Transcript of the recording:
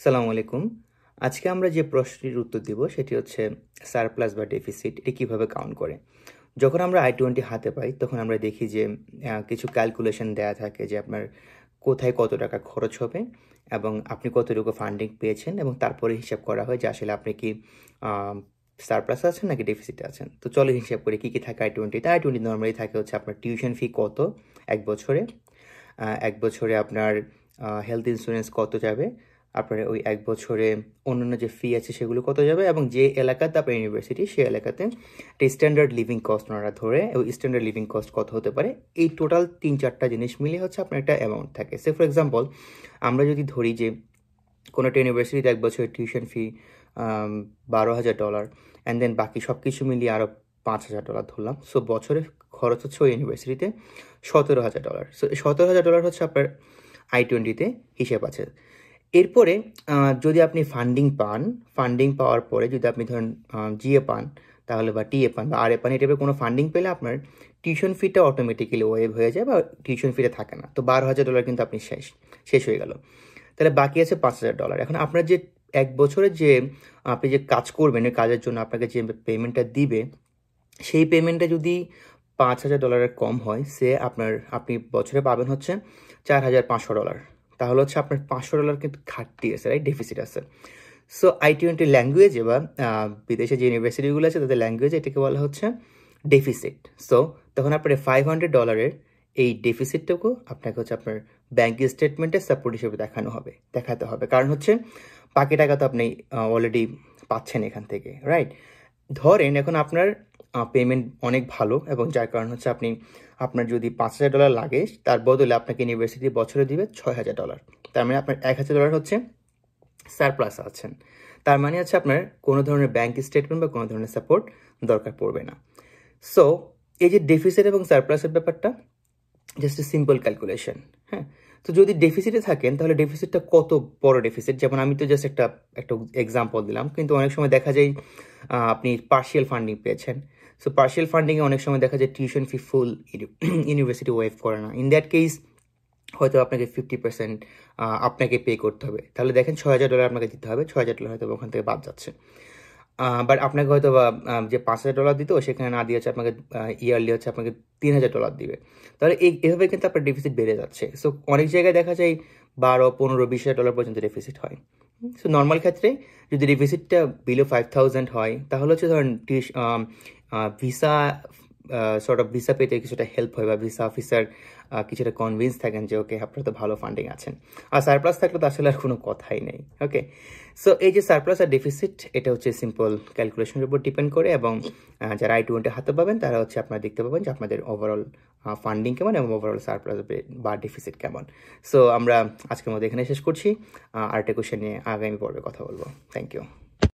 সালামু আলাইকুম। আজকে আমরা যে প্রশ্নটির উত্তর দিব সেটি হচ্ছে সারপ্লাস বা ডেফিসিট, এটি কীভাবে কাউন্ট করে? যখন আমরা আই টোয়েন্টি হাতে পাই, তখন আমরা দেখি যে কিছু ক্যালকুলেশন দেয়া থাকে যে আপনার কোথায় কত টাকা খরচ হবে এবং আপনি কতটুকু ফান্ডিং পেয়েছেন এবং তারপরে হিসাব করা হয় যে আসলে আপনি কি সারপ্লাস আছেন নাকি ডেফিসিটে আছেন। তো চলো হিসাব করে কী কী থাকে আই টোয়েন্টিতে আই টোয়েন্টি নর্মালি থাকে হচ্ছে আপনার টিউশন ফি কত এক বছরে? এক বছরে আপনার হেলথ ইন্স্যুরেন্স কত যাবে? আপনার ওই এক বছরে অন্যান্য যে ফি আছে সেগুলো কত যাবে? এবং যে এলাকাতে আপনার ইউনিভার্সিটি সেই এলাকাতে একটা স্ট্যান্ডার্ড লিভিং কস্ট ওনারা ধরে, ওই স্ট্যান্ডার্ড লিভিং কস্ট কত হতে পারে? এই টোটাল তিন চারটা জিনিস মিলিয়ে হচ্ছে আপনার একটা অ্যামাউন্ট থাকে। সে ফর এক্সাম্পল আমরা যদি ধরি যে কোনো একটা ইউনিভার্সিটিতে এক বছরের টিউশন ফি বারো হাজার ডলার অ্যান্ড দেন বাকি সব কিছু মিলিয়ে আরও পাঁচ হাজার ডলার ধরলাম। সো বছরে খরচ হচ্ছে ওই ইউনিভার্সিটিতে সতেরো হাজার ডলার সো সতেরো হাজার ডলার হচ্ছে আপনার আই টোয়েন্টিতে হিসেব আছে। এরপরে যদি আপনি ফান্ডিং পান ফান্ডিং পাওয়ার পরে যদি আপনি ধরেন জিএ পান, তাহলে বা টিএ পান বা আর এ পান, এই টাইপের কোনো ফান্ডিং পেলে আপনার টিউশন ফিটা অটোমেটিক্যালি ওয়েভ হয়ে যায় বা টিউশন ফিটা থাকে না। তো বারো হাজার ডলার কিন্তু আপনি শেষ শেষ হয়ে গেল। তাহলে বাকি আছে পাঁচ হাজার ডলার এখন আপনার যে এক বছরের যে, আপনি যে কাজ করবেন কাজের জন্য আপনাকে যে পেমেন্টটা দিবে, সেই পেমেন্টটা যদি পাঁচ হাজার ডলারের কম হয়, সে আপনার, আপনি বছরে পাবেন হচ্ছে চার হাজার পাঁচশো ডলার তাহলে হচ্ছে আপনার পাঁচশো ডলার কিন্তু ঘাটতি আছে রাইট ডেফিসিট আছে। সো আই টোয়েন্টি ল্যাঙ্গুয়েজে বা বিদেশে যে ইউনিভার্সিটিগুলো আছে, তাদের ল্যাঙ্গুয়েজ এটাকে বলা হচ্ছে ডেফিসিট সো তখন আপনার ফাইভ হান্ড্রেড ডলারের এই ডেফিসিটটুকু আপনাকে হচ্ছে আপনার ব্যাঙ্ক স্টেটমেন্টে সাপোর্ট হিসেবে দেখানো হবে, দেখাতে হবে। কারণ হচ্ছে, বাকি টাকা তো আপনি অলরেডি পাচ্ছেন এখান থেকে রাইট ধরেন এখন আপনার পেমেন্ট অনেক ভালো এবং যার কারণ হচ্ছে আপনি, আপনার যদি পাঁচ হাজার ডলার লাগে, তার বদলে আপনাকে ইউনিভার্সিটি বছরে দিবে ছয় হাজার ডলার তার মানে আপনার এক হাজার ডলার হচ্ছে সারপ্লাস আছেন। তার মানে হচ্ছে আপনার কোনো ধরনের ব্যাংক স্টেটমেন্ট বা কোনো ধরনের সাপোর্ট দরকার পড়বে না। সো এই যে ডেফিসিট এবং সারপ্লাসের ব্যাপারটা জাস্ট সিম্পল ক্যালকুলেশন হ্যাঁ? তো যদি ডেফিসিটে থাকেন, তাহলে ডেফিসিটটা কত বড় ডেফিসিট যেমন আমি তো জাস্ট একটা একটা এক্সাম্পল দিলাম, কিন্তু অনেক সময় দেখা যায় আপনি পার্শিয়াল ফান্ডিং পেয়েছেন। সো পার্শিয়াল ফান্ডিংয়ে অনেক সময় দেখা যায় tuition fee full university waive করে না। ইন দ্যাট কেস হয়তো আপনাকে ফিফটি পার্সেন্ট আপনাকে পে করতে হবে। তাহলে দেখেন ছয় হাজার ডলার আপনাকে দিতে হবে। ছয় হাজার ডলার হয়তো ওখান থেকে বাদ যাচ্ছে। বাট আপনাকে হয়তো বা যে পাঁচ হাজার ডলার দিত, সেখানে না দিয়ে হচ্ছে আপনাকে ইয়ারলি হচ্ছে আপনাকে তিন হাজার ডলার দিবে। তাহলে এই, এভাবে কিন্তু আপনার ডেফিসিট বেড়ে যাচ্ছে। সো অনেক জায়গায় দেখা যায় বারো, পনেরো, বিশ হাজার ডলার পর্যন্ত ডেফিসিট হয়। সো নর্মাল ক্ষেত্রে যদি ডেফিসিটটা বিলো ফাইভ থাউজেন্ড হয়, তাহলে হচ্ছে ধরেন ভিসা সর্ট অফ ভিসা পেতে কিছুটা হেল্প হয় বা ভিসা অফিসার কিছুটা কনভিন্স থাকেন যে ওকে আপনারা তো ভালো ফান্ডিং আছেন। আর সারপ্লাস থাকলে তো আসলে আর কোনো কথাই নেই ওকে সো এই যে সারপ্লাস আর ডেফিসিট এটা হচ্ছে সিম্পল ক্যালকুলেশনের উপর ডিপেন্ড করে এবং যারা আই টোয়েন্টি হাতে পাবেন তারা হচ্ছে আপনারা দেখতে পাবেন যে আপনাদের ওভারঅল ফান্ডিং কেমন এবং ওভারঅল সারপ্লাস বা ডেফিসিট কেমন। সো আমরা আজকের মধ্যে এখানে শেষ করছি। আহ, আরেকটা কোশ্চেন নিয়ে আগামী পর্বে কথা বলব। Thank you